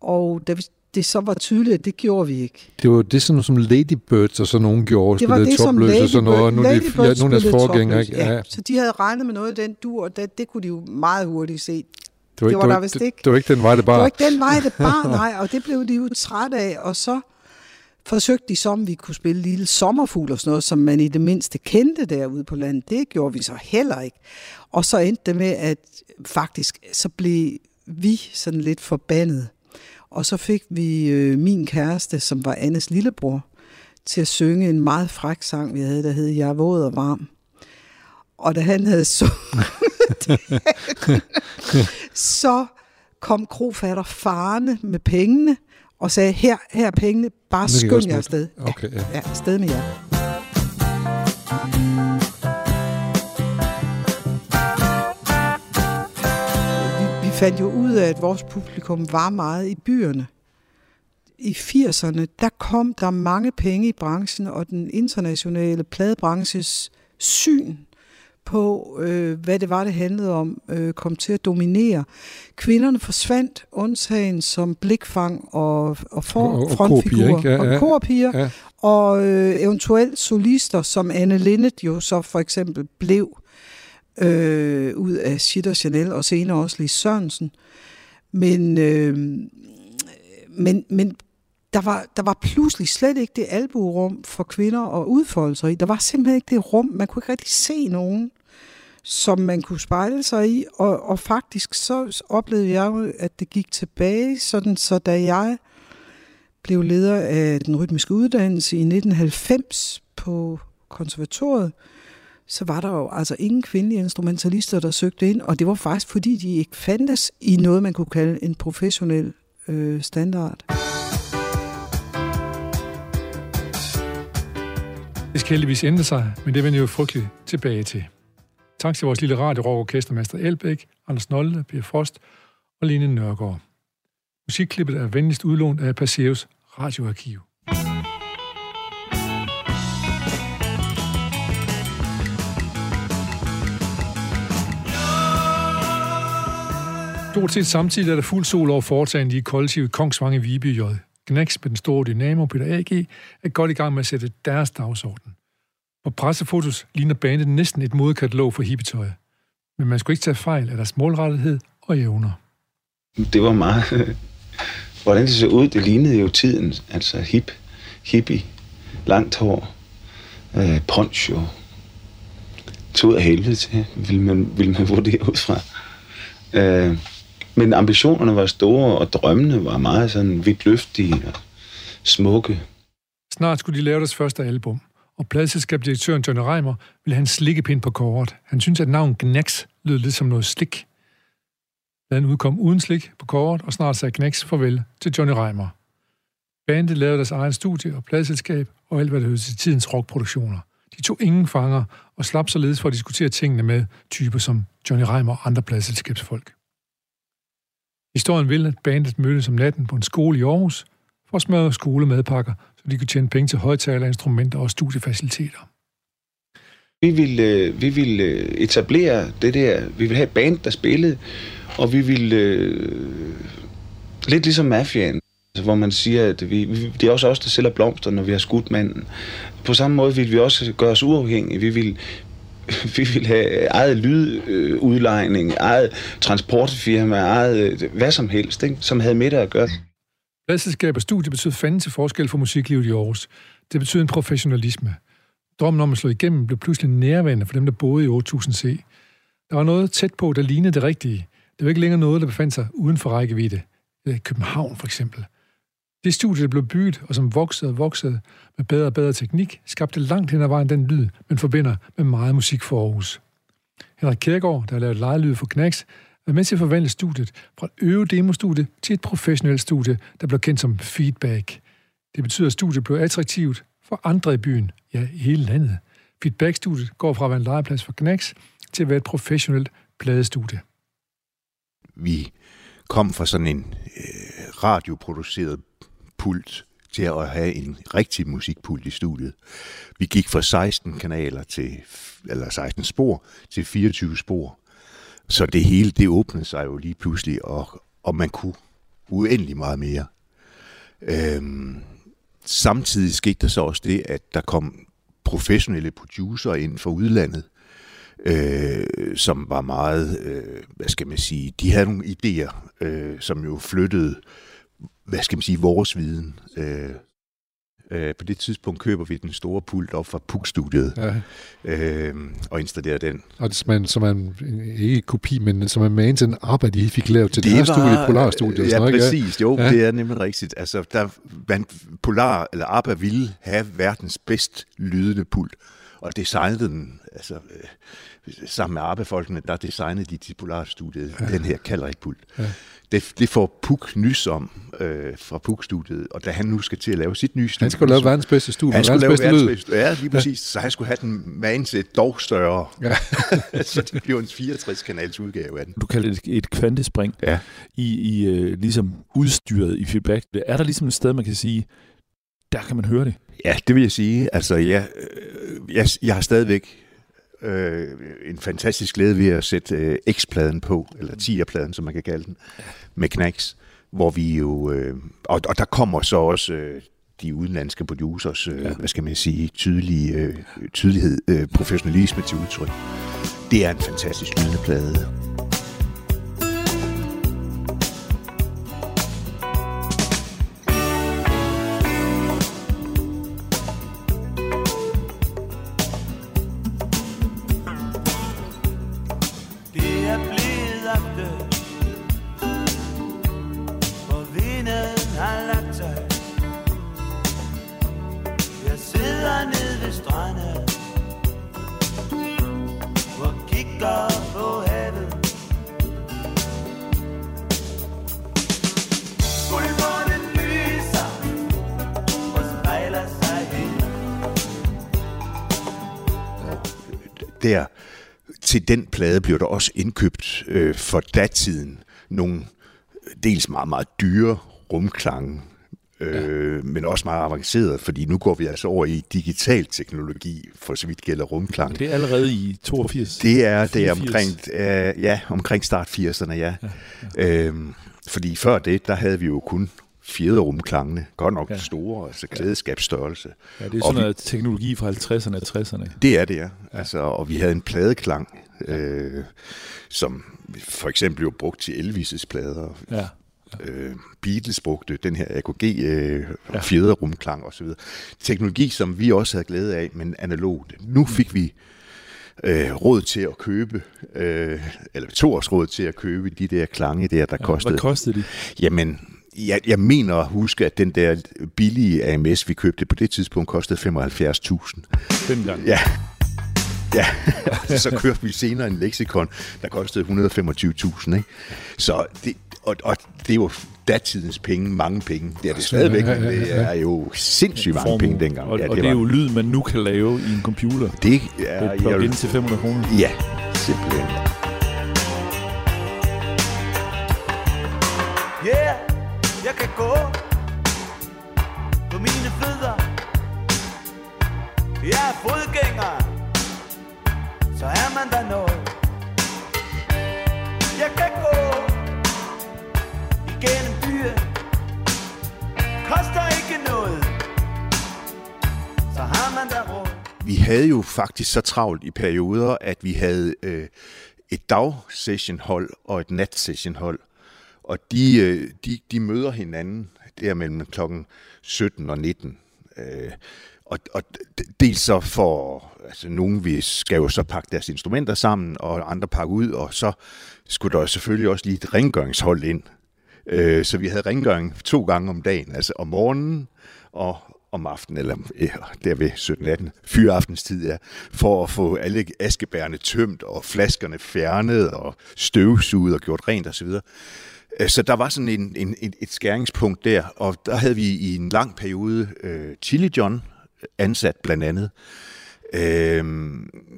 Og da vi, det så var tydeligt, at det gjorde vi ikke. Det var det, sådan, som Ladybirds og sådan nogen gjorde, Det var det, som topløs og sådan noget, og Ladybird, nu er de, Ladybird ja, nogle af deres forgængere? Ja. Ja. Så de havde regnet med noget af den dur, og det, det kunne de jo meget hurtigt se. Det var, det ikke, var det, der var, vist det, ikke. det var ikke den vej, det bare. Det var ikke den vej, det bare, nej, og det blev de jo træt af, og så forsøgte de så, om vi kunne spille Lille Sommerfugl og sådan noget, som man i det mindste kendte derude på landet. Det gjorde vi så heller ikke. Og så endte det med, at faktisk så blev vi sådan lidt forbandet. Og så fik vi øh, min kæreste, som var Annes lillebror, til at synge en meget fræk sang, vi havde, der hed Jeg er våd og varm. Og da han havde så så kom krofatter farne med pengene og sagde, her, her er pengene, bare skynd jer afsted. Okay, ja. ja, afsted med jer. Vi, vi fandt jo ud af, at vores publikum var meget i byerne. I 80'erne, der kom der mange penge i branchen, og den internationale pladebranches syn på, øh, hvad det var, det handlede om, øh, kom til at dominere. Kvinderne forsvandt, undtagen som blikfang og, og for, Og- og frontfigurer. korpiger, ikke? Ja, ja. og korpiger, Ja. og øh, eventuelt solister, som Anne Linnet jo så for eksempel blev øh, ud af Sitter Chanel, og senere også Lis Sørensen. Men, øh, men, men der var, der var pludselig slet ikke det albuerum for kvinder og udfolde sig i. Der var simpelthen ikke det rum. Man kunne ikke rigtig se nogen, som man kunne spejle sig i. Og, og faktisk så oplevede jeg jo, at det gik tilbage, sådan så da jeg blev leder af den rytmiske uddannelse i 1990 på konservatoriet, så var der jo altså ingen kvindelige instrumentalister, der søgte ind, og det var faktisk fordi, de ikke fandtes i noget, man kunne kalde en professionel øh, standard. Det skal heldigvis ændre sig, men det vender jo frygteligt tilbage til. Tak til vores lille radio Elbæk, Anders Nolde, Pia Frost og Line Nørgaard. Musikklippet er venligst udlånt af Perseus radioarkiv. Stort set samtidig er der fuld sol over foretagen i kollektivet Kongsvange Viby J. Knacks med den store dynamo Peter A.G. er godt i gang med at sætte deres dagsorden. På pressefotos ligner bandet næsten et modekatalog for hippietøj. Men man skulle ikke tage fejl af deres målrettighed og evner. Det var meget... Hvordan det så ud, det lignede jo tiden. Altså hip, hippie, langt hår, øh, poncho. Tog af helvede til, vil man, vil man vurdere ud fra. Øh, men ambitionerne var store, og drømmene var meget sådan vidtløftige og smukke. Snart skulle de lave deres første album, og pladselskabsdirektøren Johnny Reimer ville have en slikkepind på kort. Han syntes, at navnet Gnax lød lidt som noget slik. Pladen udkom uden slik på kort, og snart sagde Gnax farvel til Johnny Reimer. Bandet lavede deres egen studie og pladselskab, og alt hvad der hørte til tidens rockproduktioner. De tog ingen fanger, og slap således for at diskutere tingene med typer som Johnny Reimer og andre pladselskabsfolk. Historien vil, at bandet mødtes om natten på en skole i Aarhus, for at smøre skolemadpakker, så de kunne tjene penge til højtaler, instrumenter og studiefaciliteter. Vi ville, øh, vi ville øh, etablere det der, vi ville have et band, der spillede, og vi ville, øh, lidt ligesom mafiaen, altså, hvor man siger, at vi, vi, det er også os, der sælger blomster, når vi har skudt manden. På samme måde ville vi også gøre os uafhængige. Vi ville, vi vil have eget lydudlejning, eget transportfirma, eget øh, hvad som helst, ikke? som havde med det at gøre. Pladselskab og studie betød fanden til forskel for musiklivet i Aarhus. Det betød en professionalisme. Drømmen om at slå igennem blev pludselig nærværende for dem, der boede i 8000C. Der var noget tæt på, der lignede det rigtige. Det var ikke længere noget, der befandt sig uden for rækkevidde. Øh, København for eksempel. Det studie, der blev bygget, og som voksede og voksede med bedre og bedre teknik, skabte langt hen ad vejen den lyd, man forbinder med meget musik for Aarhus. Henrik Kjærgaard, der har lavet lejelyd for Knacks, er med til at forvandle studiet fra et øve demostudie til et professionelt studie, der blev kendt som feedback. Det betyder, at studiet blev attraktivt for andre i byen, ja, i hele landet. Feedback-studiet går fra at være en legeplads for Knacks til at være et professionelt pladestudie. Vi kom fra sådan en øh, radioproduceret pult til at have en rigtig musikpult i studiet. Vi gik fra 16 kanaler til, eller 16 spor til 24 spor. Så det hele, det åbnede sig jo lige pludselig, og, og man kunne uendelig meget mere. Øhm, samtidig skete der så også det, at der kom professionelle producer ind fra udlandet, øh, som var meget, øh, hvad skal man sige, de havde nogle idéer, øh, som jo flyttede, hvad skal man sige, vores viden. Øh, øh, på det tidspunkt køber vi den store pult op fra PUK-studiet Ja. øh, og installerer den. Og det, som en- som en, ikke kopi, men som er med til en arbejde, de fik lavet til det deres studie, Polarstudiet. Ja, noget, præcis. Jo, Ja. ja. det er nemlig rigtigt. Altså, der, man, Polar, eller ABBA ville have verdens bedst lydende pult, og designede den, altså, øh, sammen med ABBA-folkene, der designede de til Polarstudiet Ja. ja. den her Calric-pult. Ja. Ja. Det, det får Puk nys om øh, fra Puk-studiet, og da han nu skal til at lave sit nye studie... Han skulle lave verdens bedste studie, Han skulle lave verdens bedste verdens lyd. bedste Ja, lige præcis. Så han skulle have den til dog større. Ja. så det bliver en 64-kanals udgave af den. Du kalder det et, et kvantespring ja. i, i øh, ligesom udstyret i feedback. Er der ligesom et sted, man kan sige, der kan man høre det? Ja, det vil jeg sige. Altså, jeg, øh, jeg, jeg har stadigvæk øh, en fantastisk glæde ved at sætte øh, X-pladen på, eller 10'er-pladen, som man kan kalde den, med Knacks, hvor vi jo... Øh, og, og der kommer så også øh, de udenlandske producers, øh, ja. hvad skal man sige, tydelige, øh, tydelighed, øh, professionalisme til udtryk. Det er en fantastisk lydende plade. Den plade blev der også indkøbt øh, for datiden nogle dels meget, meget dyre rumklange, øh, ja. men også meget avanceret, fordi nu går vi altså over i digital teknologi, for så vidt gælder rumklang. Det er allerede i 82. Det er, det er 84. omkring, øh, ja, omkring start 80'erne, ja. ja, ja. Øhm, fordi før det, der havde vi jo kun fjederrumklangene, godt nok Ja. ja. store, altså klædeskabsstørrelse. Ja, det er Og sådan vi- noget teknologi fra 50'erne og 60'erne. det er det, ja. Altså, og vi havde en pladeklang, øh, som for eksempel jo brugt til Elvis' plader. Ja. Øh, Beatles brugte den her AKG øh, ja. fjederrumklang osv. Teknologi, som vi også havde glæde af, men analogt. Nu fik vi øh, råd til at købe, øh, eller vi tog os råd til at købe de der klange der, der Ja, kostede. hvad kostede de? Jamen, jeg, jeg mener at huske, at den der billige AMS, vi købte på det tidspunkt, kostede 75.000. Fem gange. Ja. Ja, så kørte vi senere en leksikon, der kostede 125.000, ikke? Så det, og, og det jo datidens penge, mange penge. Det er det stadigvæk, men det er jo sindssygt mange Formue. penge dengang. Og, ja, og det er var- jo lyd, man nu kan lave i en computer. Det er- Det jeg et plug-in til 500 kroner. Ja, simpelthen. gå på mine fødder. Jeg er fodgænger, så er man der noget. Jeg kan gå igennem byer, koster ikke noget, så har man der råd. Vi havde jo faktisk så travlt i perioder, at vi havde øh, et hold og et nat-session-hold. Og de, øh, de, de møder hinanden der mellem klokken 17 og 19. Øh, og, og dels så for, altså nogen vi skal jo så pakke deres instrumenter sammen, og andre pakke ud, og så skulle der selvfølgelig også lige et rengøringshold ind. Øh, så vi havde rengøring to gange om dagen, altså om morgenen og om aftenen, eller ja, der ved 17-18, fyraftentid, ja, for at få alle askebærene tømt, og flaskerne fjernet, og støvsuget og gjort rent osv. Øh, Så der var sådan en, en, et, skæringspunkt der, og der havde vi i en lang periode øh, Chili John ansat blandt andet, øh,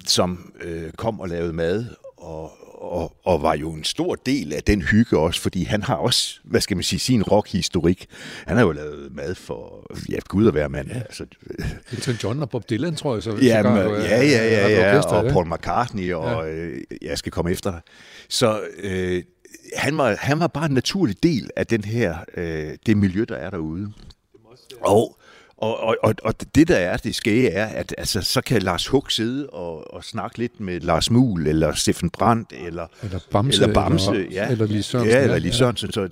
som øh, kom og lavede mad, og, og, og var jo en stor del af den hygge også, fordi han har også, hvad skal man sige, sin rockhistorik. Han har jo lavet mad for, ja, gud at være mand. Ja. Altså, Elton John og Bob Dylan, tror jeg. Så, Ja, men, øh, ja, ja, ja, ja, orkester, og ja. Paul McCartney, og ja. øh, jeg skal komme efter dig. Så øh, han, var, han var bare en naturlig del af den her, øh, det miljø, der er derude. Og, og, og, og, og det der er, det skæge er, at altså, så kan Lars Hug sidde og, og snakke lidt med Lars Muhl, eller Steffen Brandt, eller, Eller Bamse, eller, Bamse, eller- ja. eller Lis Sørensen, Ja, ja, eller Lis ja. Sørensen. Så,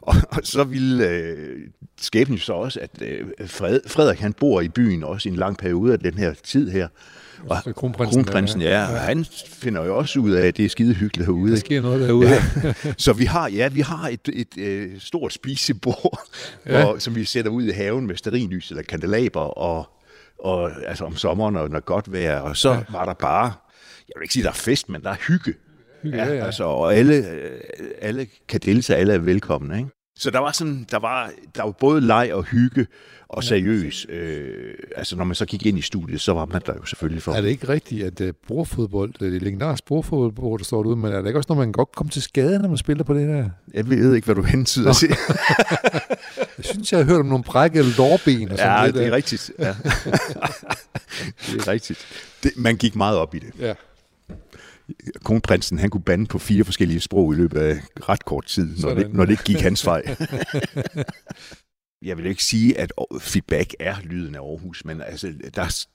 og, og så ville øh, skæbnen så også, at øh, Fred, Frederik han bor i byen også i en lang periode af den her tid her. Og kronprinsen, kronprinsen ja. ja, han finder jo også ud af, at det er skide hyggeligt herude. Der sker noget derude. Ja. så vi har, ja, vi har et, et, et stort spisebord, Ja. ja. hvor, som vi sætter ud i haven med sterinlys eller kandelaber, og, og altså om sommeren, og når godt vejr, og så ja. var der bare, jeg vil ikke sige, der er fest, men der er hygge. Hygge, ja, ja. Altså, og alle, øh, alle kan deltage, alle er velkomne, ikke? Så der var sådan, der var, der var både leg og hygge og seriøs. Øh, altså når man så gik ind i studiet, så var man der jo selvfølgelig for. Er det ikke rigtigt, at uh, bordfodbold, det er legendarisk bordfodbold, der står derude, men er der ikke også noget, man godt komme til skade, når man spiller på det der? Jeg ved ikke, hvad du hentyder til. jeg synes, jeg har hørt om nogle brækkede lårben og sådan Ja, lidt. det er øh. rigtigt. Ja. det er rigtigt. Det, man gik meget op i det. Ja. Kronprinsen, han kunne bande på fire forskellige sprog i løbet af ret kort tid, når det, når det ikke gik hans vej. Jeg vil ikke sige, at feedback er lyden af Aarhus, men altså, der er,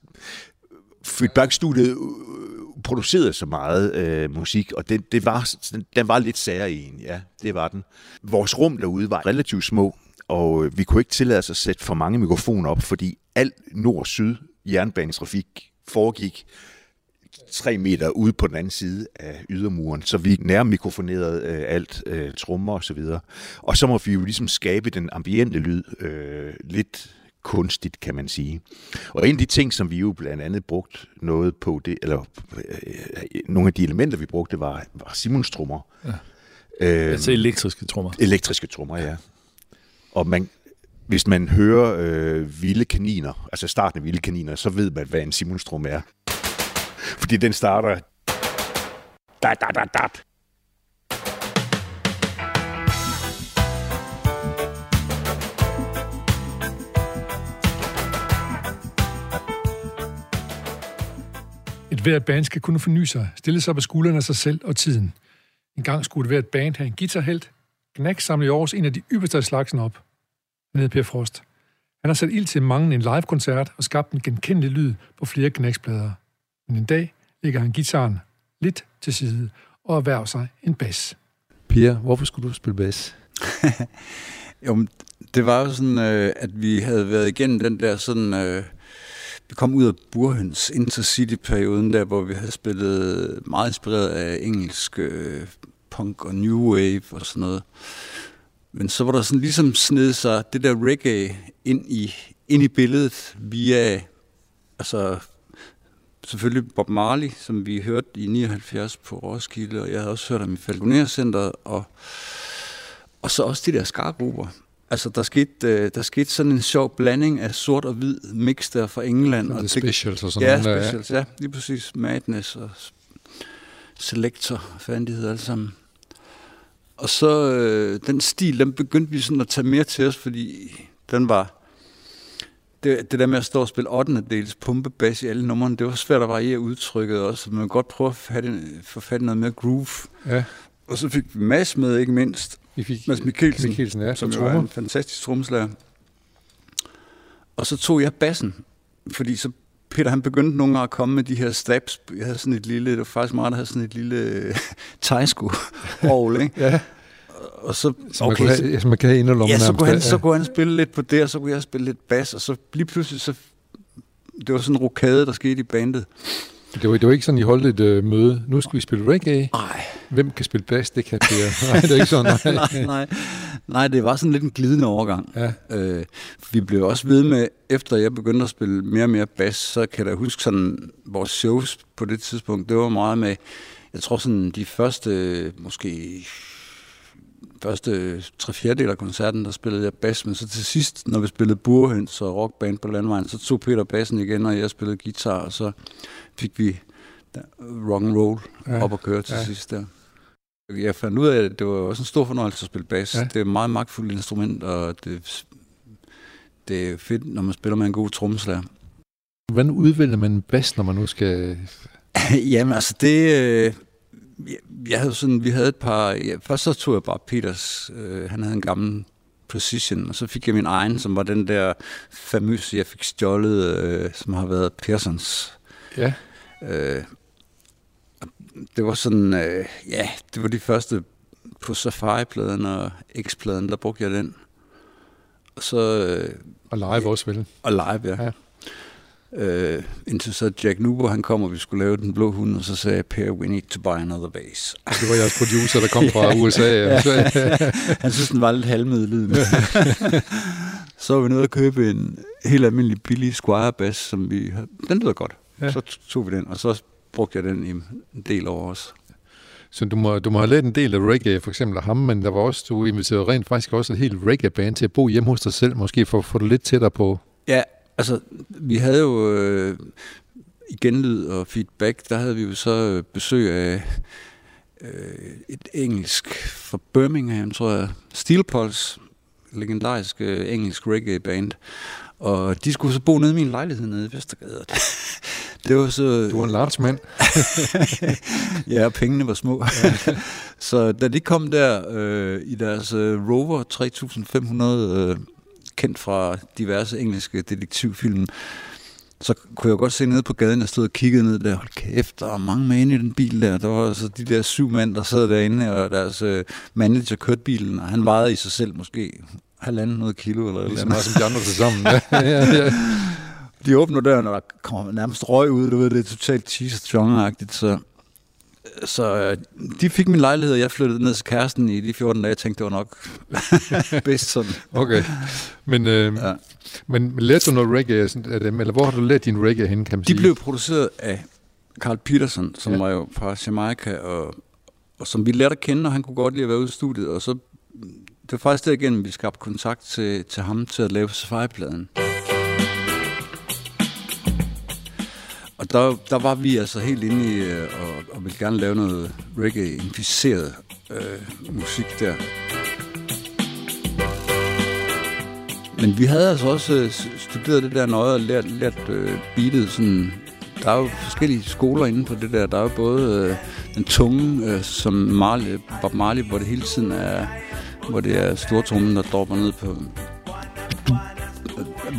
feedbackstudiet øh, producerede så meget øh, musik, og det, det var, den var lidt særlig ja, det var den. Vores rum derude var relativt små, og øh, vi kunne ikke tillade os at sætte for mange mikrofoner op, fordi al nord-syd jernbanetrafik foregik tre meter ude på den anden side af ydermuren, så vi nærmikrofonerede øh, alt, øh, trommer og så videre. Og så må vi jo ligesom skabe den ambiente lyd øh, lidt kunstigt, kan man sige. Og en af de ting, som vi jo blandt andet brugt noget på, det, eller øh, nogle af de elementer, vi brugte, var, var Simons trommer. Ja. Øh, Altså elektriske trommer. Elektriske trommer, ja. Og man, hvis man hører øh, vilde kaniner, altså starten af vilde kaniner, så ved man, hvad en Simonstrum er. Fordi den starter... Da, da, da, da. Et hvert band skal kunne forny sig, stille sig på skuldrene af sig selv og tiden. En gang skulle et hvert band have en guitarhelt. Knack samlede i års en af de ypperste af slagsen op. Han hed Per Frost. Han har sat ild til mange en live-koncert og skabt en genkendelig lyd på flere knæksplader. Men en dag lægger han gitaren lidt til side og erhverver sig en bas. Pia, hvorfor skulle du spille bas? Jo, det var jo sådan, øh, at vi havde været igennem den der sådan... Øh, vi kom ud af Burhøns Intercity-perioden der, hvor vi havde spillet meget inspireret af engelsk øh, punk og new wave og sådan noget. Men så var der sådan ligesom sned sig det der reggae ind i, ind i billedet via, altså selvfølgelig Bob Marley, som vi hørte i 79 på Roskilde, og jeg havde også hørt ham i Falconer og, og så også de der skargrupper. Altså, der skete, øh, der skete sådan en sjov blanding af sort og hvid mix der fra England. Sådan og The Specials og sådan ja, nogle der, ja. Specials, ja. lige præcis. Madness og Selector, fanden de hedder alle sammen. Og så øh, den stil, den begyndte vi sådan at tage mere til os, fordi den var, det, det der med at stå og spille 8. dels pumpebas i alle numrene, det var svært at variere udtrykket også. så Man kunne godt prøve at få fat i- få fat i noget mere groove. Ja. Og så fik vi Mads med, ikke mindst. Vi fik Mads Mikkelsen, Mikkelsen, ja, som jo er trommer. en fantastisk trommeslager. Og så tog jeg bassen, fordi så Peter han begyndte nogle gange at komme med de her stabs. Jeg havde sådan et lille, det var faktisk meget, der havde sådan et lille tegsko ikke? Ja. Og så, Så man kunne have- så man kan have inderlommen Ja, så kunne, han, ja. så kunne han spille lidt på det, og så kunne jeg spille lidt bas, og så lige pludselig, så, det var sådan en rokade, der skete i bandet. Det var, det var ikke sådan, I holdt et øh, møde. Nu skal vi spille reggae. Nej. Hvem kan spille bass? Det kan Per. Nej, det er ikke sådan. Nej. nej, nej. Nej, det var sådan lidt en glidende overgang. Ja. Øh, vi blev også ved med, efter jeg begyndte at spille mere og mere bas, så kan jeg huske sådan, vores shows på det tidspunkt, det var meget med, jeg tror sådan de første, måske første tre fjerdedel af koncerten, der spillede jeg bas, men så til sidst, når vi spillede burhøns og rockband på landvejen, så tog Peter bassen igen, og jeg spillede guitar, og så fik vi rock and roll Ja. op og køre til Ja. sidst der. Jeg fandt ud af, at det var også en stor fornøjelse at spille bas. Ja. Det er et meget magtfuldt instrument, og det, det er fedt, når man spiller med en god trommeslager. Hvordan udvælger man bass, når man nu skal... Jamen altså det... Jeg, havde sådan, vi havde et par... Ja, først så tog jeg bare Peters, øh, han havde en gammel Precision, og så fik jeg min egen, som var den der famøse, jeg fik stjålet, øh, som har været Pearsons. Ja. Øh, det var sådan, øh, ja, det var de første på Safari-pladen og X-pladen, der brugte jeg den. Og så... Øh, og live også, vel? Og live, ja. ja. Øh, indtil så Jack Nuber, han kom, og vi skulle lave den blå hund, og så sagde Per, we need to buy another bass. Det var jeres producer, der kom fra USA. ja. Ja. han synes, den var lidt halvmiddeliden. så var vi nødt at købe en helt almindelig billig Squire bass, som vi. Den lyder godt. Ja. Så tog vi den, og så brugte jeg den i en del over os. Så du må, du må have lært en del af reggae, for eksempel af ham, men der var også, du inviterede rent faktisk også et helt reggae-band til at bo hjemme hos dig selv, måske for at få det lidt tættere på. Ja, altså, vi havde jo øh, i genlyd og feedback, der havde vi jo så øh, besøg af øh, et engelsk fra Birmingham, tror jeg, Steel Pulse, legendarisk øh, engelsk reggae-band. Og de skulle så bo nede i min lejlighed nede i Vestergade. Det var så... Du var en large mand. ja, pengene var små. så da de kom der øh, i deres øh, Rover 3500, øh, kendt fra diverse engelske detektivfilm, så kunne jeg godt se nede på gaden, jeg stod og kiggede ned der, hold kæft, der var mange inde i den bil der. Der var altså de der syv mænd, der sad derinde, og deres øh, manager kørte bilen, og han vejede i sig selv måske halvanden noget kilo eller Lige så eller meget som de andre til sammen. Ja, ja, ja. De åbner døren, og der kommer nærmest røg ud, du ved, det er totalt cheese agtigt så så øh, de fik min lejlighed, og jeg flyttede ned til kæresten i de 14 dage. Jeg tænkte, det var nok bedst sådan. Okay. Men, øh, Ja. men lærte du noget reggae af dem, eller hvor har du lært din reggae hen, kan man De sige? blev produceret af Carl Peterson, som Ja. var jo fra Jamaica, og, og som vi lærte at kende, og han kunne godt lide at være ude i studiet. Og så, det var faktisk derigennem, vi skabte kontakt til, til ham til at lave Safari-pladen. Og der, der var vi altså helt inde i, øh, og, og ville gerne lave noget reggae-inficeret øh, musik der. Men vi havde altså også øh, studeret det der nøje og lært, lært øh, beatet sådan... Der er jo forskellige skoler inde på det der. Der er jo både øh, den tunge, øh, som Marley, Bob Marley, hvor det hele tiden er... Hvor det er stortrummen, der dropper ned på...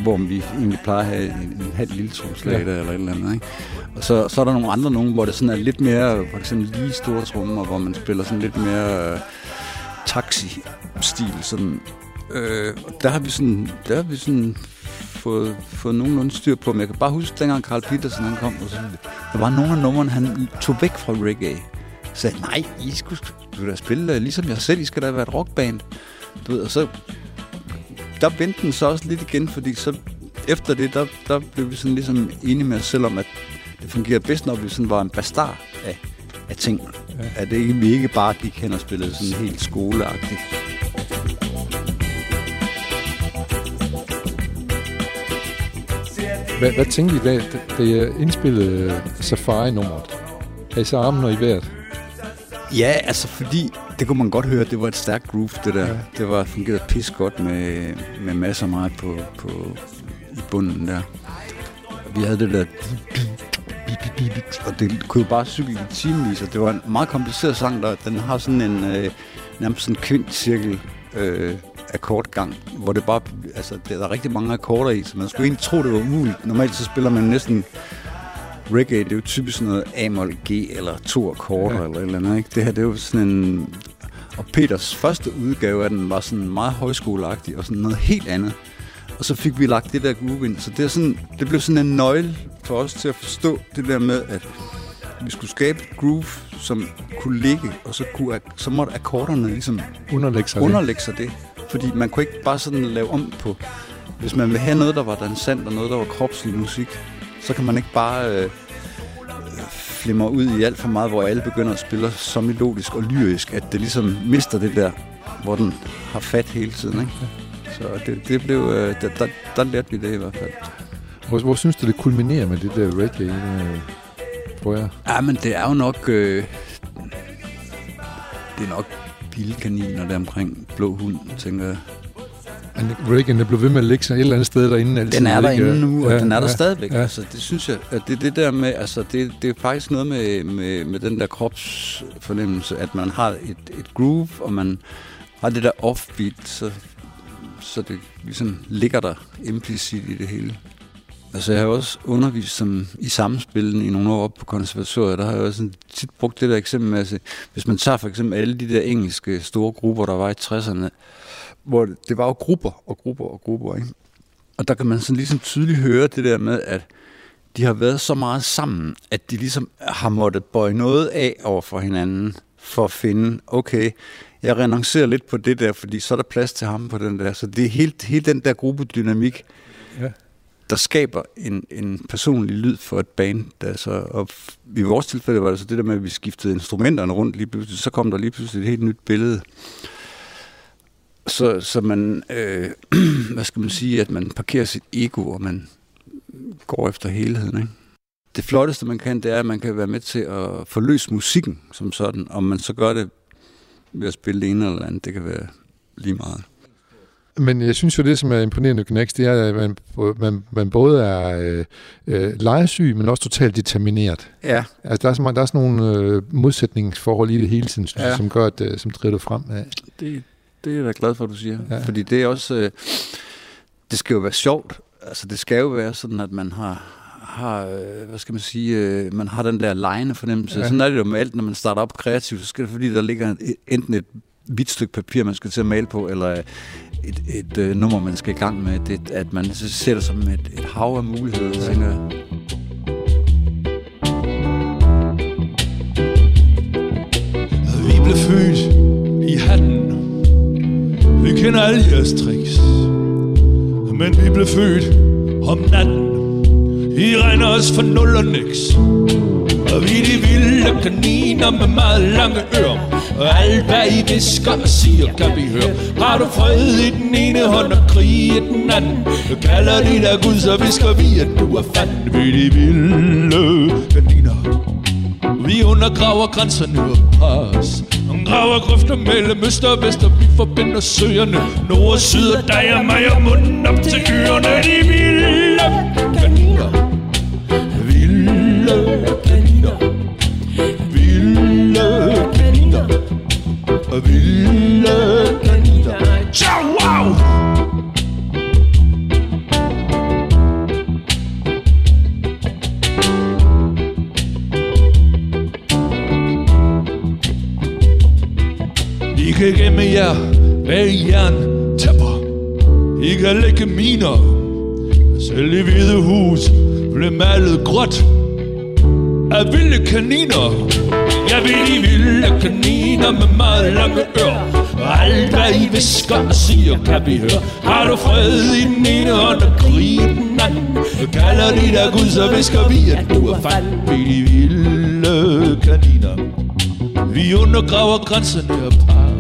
Hvor vi egentlig plejer at have en, en halv lille tromslag Ja. eller et eller andet, ikke? Og så, så er der nogle andre nogen, hvor det sådan er lidt mere, for eksempel lige store trommer, hvor man spiller sådan lidt mere øh, taxi-stil, sådan Øh, der har vi sådan, der har vi sådan fået, fået nogenlunde styr på. Men jeg kan bare huske, dengang Carl Petersen han kom, og så, der var nogle af numrene, han tog væk fra reggae. Så sagde, nej, I skulle, skulle da spille øh, ligesom jeg selv, I skal da være et rockband. Du ved, og så, der vendte den så også lidt igen, fordi så efter det, der, der blev vi sådan ligesom enige med os selv om, at det fungerer bedst, når vi sådan var en bastard af, af ting. Ja. At det ikke, vi ikke bare gik hen og spillede sådan helt skoleagtigt. Hvad, hvad tænkte I, da, da jeg indspillede Safari-nummeret? Har I så armen og i vejret? Ja, altså fordi, det kunne man godt høre, det var et stærkt groove, det der. Ja. Det var fungeret pis godt med, med masser af mig på, på i bunden der. Vi havde det der... Og det kunne jo bare cykle i timevis, og det var en meget kompliceret sang, der den har sådan en øh, nærmest sådan kvintcirkel øh, akkordgang, hvor det bare, altså, der er rigtig mange akkorder i, så man skulle egentlig tro, det var umuligt. Normalt så spiller man næsten reggae, det er jo typisk sådan noget A-mol G, eller to akkorder, ja. eller et eller andet, ikke? Det her, det er jo sådan en... Og Peters første udgave af den var sådan meget højskoleagtig, og sådan noget helt andet. Og så fik vi lagt det der groove ind. Så det, er sådan, det blev sådan en nøgle for os til at forstå det der med, at vi skulle skabe et groove, som kunne ligge, og så, kunne, så måtte akkorderne ligesom Underlægge sig det. underlægge sig det. Fordi man kunne ikke bare sådan lave om på... Hvis man vil have noget, der var dansant, og noget, der var kropslig musik, så kan man ikke bare øh, flimmer ud i alt for meget, hvor alle begynder at spille så melodisk og lyrisk, at det ligesom mister det der, hvor den har fat hele tiden. Ikke? Så det, det blev, øh, der, der, der lærte vi det i hvert fald. Hvor, hvor synes du, det kulminerer med det der reggae, øh, tror jeg? Ja, men det er jo nok... Øh, det er nok vilde kaniner der omkring blå hund, tænker jeg. Reggae, der blev ved med at ligge sig et eller andet sted derinde. Altid, Den er ikke? derinde nu, og Ja, den er der ja, stadigvæk. Ja. Altså, det synes jeg, at det det der med, altså, det, det er faktisk noget med, med, med den der kropsfornemmelse, at man har et, et groove, og man har det der offbeat, så, så det ligesom ligger der implicit i det hele. Altså, jeg har også undervist som, i samspillen i nogle år op på konservatoriet. Der har jeg også sådan tit brugt det der eksempel med, at se, hvis man tager for eksempel alle de der engelske store grupper, der var i 60'erne, hvor det, det var jo grupper og grupper og grupper, ikke? Og der kan man sådan ligesom tydeligt høre det der med, at de har været så meget sammen, at de ligesom har måttet bøje noget af over for hinanden, for at finde, okay, jeg renoncerer lidt på det der, fordi så er der plads til ham på den der. Så det er helt, helt den der gruppedynamik, Ja. der skaber en, en personlig lyd for et band. Altså, og i vores tilfælde var det så det der med, at vi skiftede instrumenterne rundt lige pludselig. Så kom der lige pludselig et helt nyt billede. Så, så man, øh, hvad skal man sige, at man parkerer sit ego, og man går efter helheden. Ikke? Det flotteste, man kan, det er, at man kan være med til at forløse musikken som sådan. Om man så gør det ved at spille det ene eller andet, det kan være lige meget. Men jeg synes jo, det som er imponerende ved det er, at man, man, man både er øh, øh, legesyg, men også totalt determineret. Ja. Altså, der er, så der er sådan nogle øh, modsætningsforhold i det hele tiden, synes Ja. som gør, at, øh, som driver det frem. Det, det er jeg da glad for, at du siger. Ja. Fordi det er også... Øh, det skal jo være sjovt. Altså, det skal jo være sådan, at man har, har øh, hvad skal man sige, øh, man har den der lejende fornemmelse. Ja. Sådan er det jo med alt, når man starter op kreativt, så skal det, fordi der ligger et, enten et hvidt stykke papir, man skal til at male på, eller et, et øh, nummer, man skal i gang med, det, at man så ser det som et, et hav af muligheder, ja. tænker jeg. Vi blev født i hatten vi kender alle jeres tricks. Men vi blev født om natten. I regner os for nul og niks. Og vi er de vilde kaniner med meget lange ører. Og alt hvad I visker og siger kan vi høre. Har du fred i den ene hånd og krig i den anden? Du Kalder de der Gud, så visker vi at du er fanden. Vi er de vilde kaniner vi undergraver grænserne og pres. Graver grøfter mellem øst og vest Og vi forbinder søerne. Nord og syd og dig og mig og munden op til dyrene De vilde kaniner. Vilde kaniner. Vilde kaniner. Vilde kaniner. Ciao, wow! I kan jer. Bag jern tæpper. I kan lægge miner. Selv i hvide hus blev malet gråt Af vilde kaniner. Jeg vil de vilde kaniner med meget lange ører. Og alt hvad I visker og siger kan vi høre. Har du fred i den ene hånd og krig i den anden? Kalder de dig Gud så visker vi at du er fald Vi er de vilde kaniner. Vi undergraver grænserne og par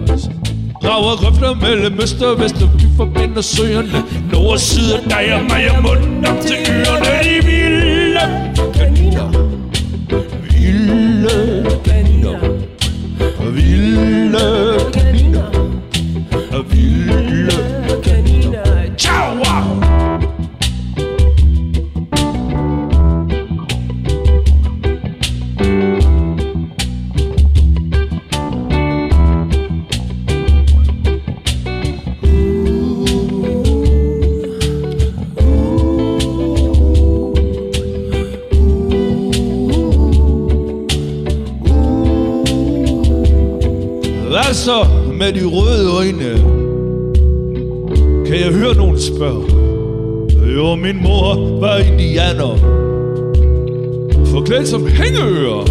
Rager grøfter mellem øst og vest Og vi forbinder søerne. Nord og syd af dig og mig og munden op til ørerne jeg spørge? Jo, min mor var indianer. Forklædt som hængeører.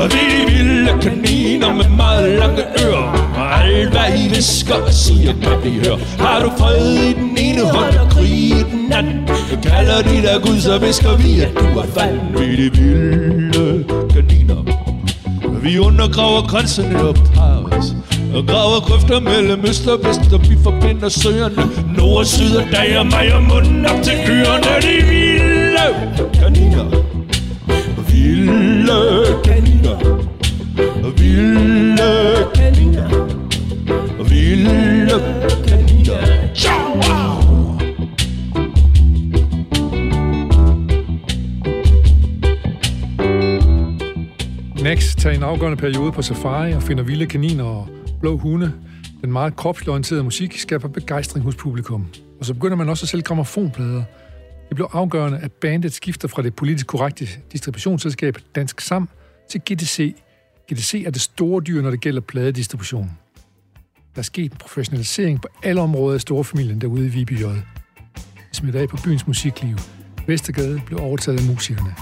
Og vi de vilde kaniner med meget lange ører. Og alt hvad I visker og siger, kan vi høre. Har du fred i den ene hånd og krig i den anden? Kalder de der Gud, så visker vi, at du er fanden. Vi de vilde kaniner. Vi undergraver grænserne op graver grøfter mellem øst og vest, og vi forbinder søerne. Nord og syd og dag og mig og munden op til ørerne. De vilde kaniner. Vilde kaniner. Vilde kaniner. Vilde kaniner. Ciao! wow! Max tager en afgørende periode på safari og finder vilde kaniner og blå hunde. Den meget kropsorienterede musik skaber begejstring hos publikum. Og så begynder man også at sælge gramofonplader. Det blev afgørende, at bandet skifter fra det politisk korrekte distributionsselskab Dansk Sam til GDC. GDC er det store dyr, når det gælder pladedistribution. Der er sket en professionalisering på alle områder af storfamilien derude i Viby J. Det smidt af på byens musikliv. Vestergade blev overtaget af musikerne.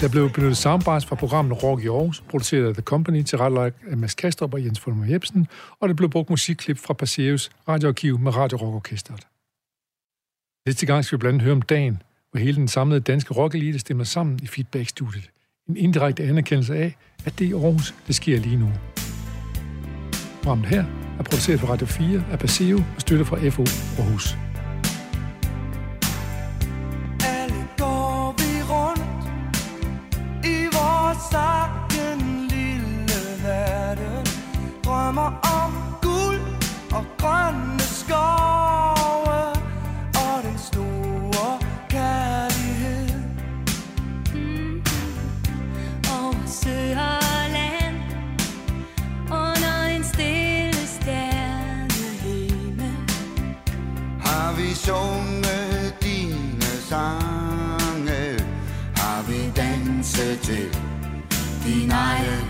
Der blev benyttet soundbars fra programmet Rock i Aarhus, produceret af The Company til rettelagt af Mads Kastrup og Jens Fulmer Jebsen, og der blev brugt musikklip fra Passeus radioarkiv med Radio Rock Orkestret. Næste gang skal vi blandt andet høre om dagen, hvor hele den samlede danske rockelite stemmer sammen i feedbackstudiet. En indirekte anerkendelse af, at det er i Aarhus, det sker lige nu. Programmet her er produceret for Radio 4 af Paseo og støtte fra FO Aarhus. Til din egen?